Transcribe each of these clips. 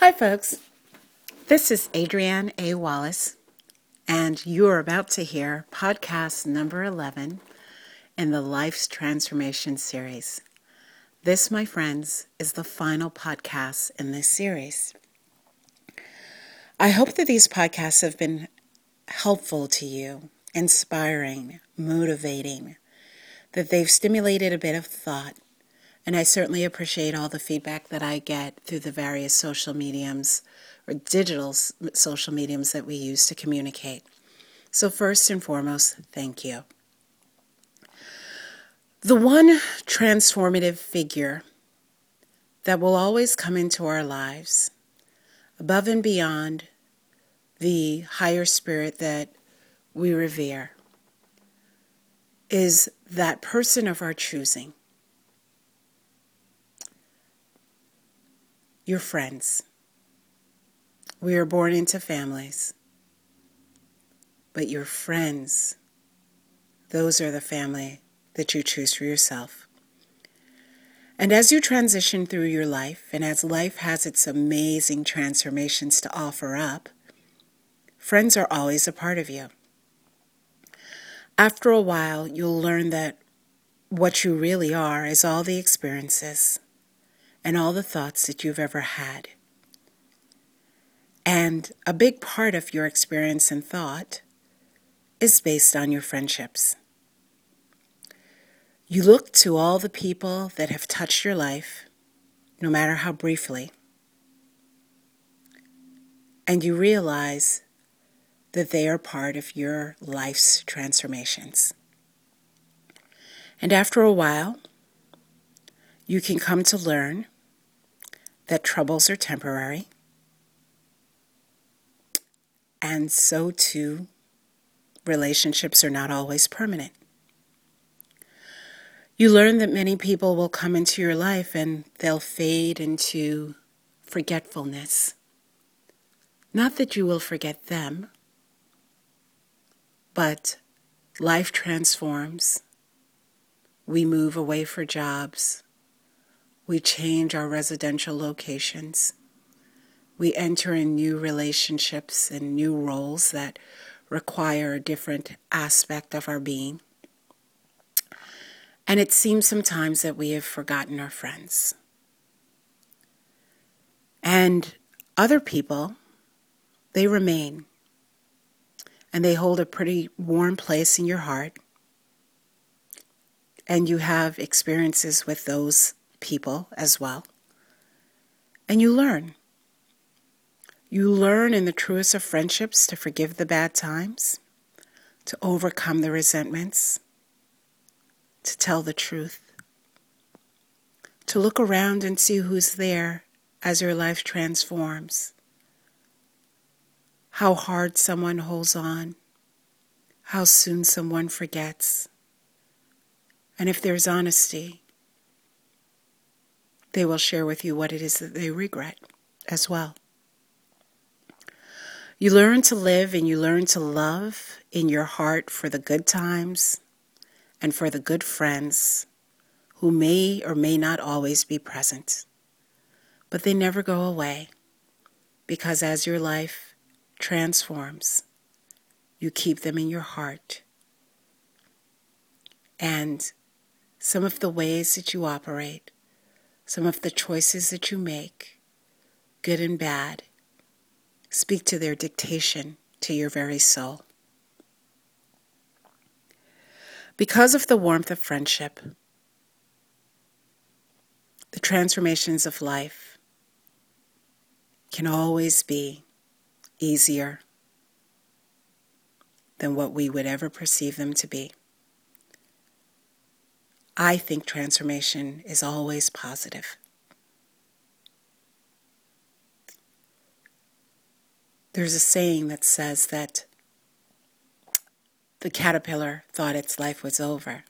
Hi, folks. This is Adrienne A. Wallace, and you are about to hear podcast number 11 in the Life's Transformation series. This, my friends, is the final podcast in this series. I hope that these podcasts have been helpful to you, inspiring, motivating, that they've stimulated a bit of thought and I certainly appreciate all the feedback that I get through the various social mediums or digital social mediums that we use to communicate. So, first and foremost, thank you. The one transformative figure that will always come into our lives, above and beyond the higher spirit that we revere, is that person of our choosing. Your friends. We are born into families, but your friends, those are the family that you choose for yourself. And as you transition through your life, and as life has its amazing transformations to offer up, friends are always a part of you. After a while, you'll learn that what you really are is all the experiences, and all the thoughts that you've ever had. And a big part of your experience and thought is based on your friendships. You look to all the people that have touched your life, no matter how briefly, and you realize that they are part of your life's transformations. And after a while, you can come to learn that troubles are temporary, and so too, relationships are not always permanent. You learn that many people will come into your life and they'll fade into forgetfulness. Not that you will forget them, but life transforms. We move away for jobs. We change our residential locations. We enter in new relationships and new roles that require a different aspect of our being. And it seems sometimes that we have forgotten our friends. And other people, they remain. And they hold a pretty warm place in your heart. And you have experiences with those people as well. And you learn. You learn in the truest of friendships to forgive the bad times, to overcome the resentments, to tell the truth, to look around and see who's there as your life transforms, how hard someone holds on, how soon someone forgets, and if there's honesty, they will share with you what it is that they regret as well. You learn to live and you learn to love in your heart for the good times and for the good friends who may or may not always be present. But they never go away because as your life transforms, you keep them in your heart. And some of the ways that you operate some of the choices that you make, good and bad, speak to their dictation to your very soul. Because of the warmth of friendship, the transformations of life can always be easier than what we would ever perceive them to be. I think transformation is always positive. There's a saying that says that the caterpillar thought its life was over.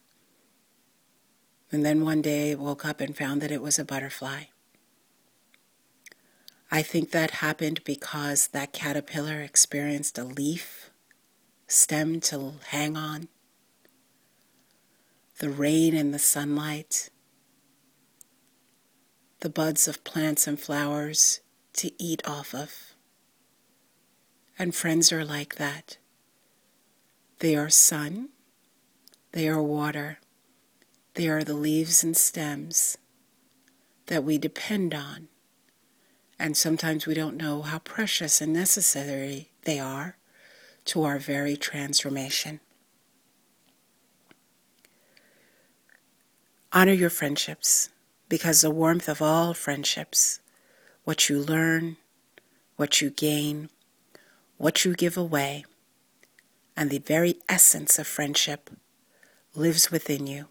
And then one day it woke up and found that it was a butterfly. I think that happened because that caterpillar experienced a leaf stem to hang on the rain and the sunlight, the buds of plants and flowers to eat off of. And friends are like that. They are sun, they are water, they are the leaves and stems that we depend on. And sometimes we don't know how precious and necessary they are to our very transformation. Honor your friendships because the warmth of all friendships, what you learn, what you gain, what you give away, and the very essence of friendship lives within you.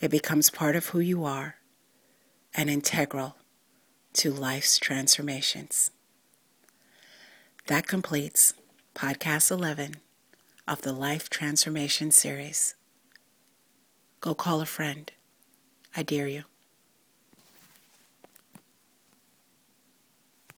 It becomes part of who you are and integral to life's transformations. That completes Podcast 11 of the Life Transformation Series. Go call a friend. I dare you.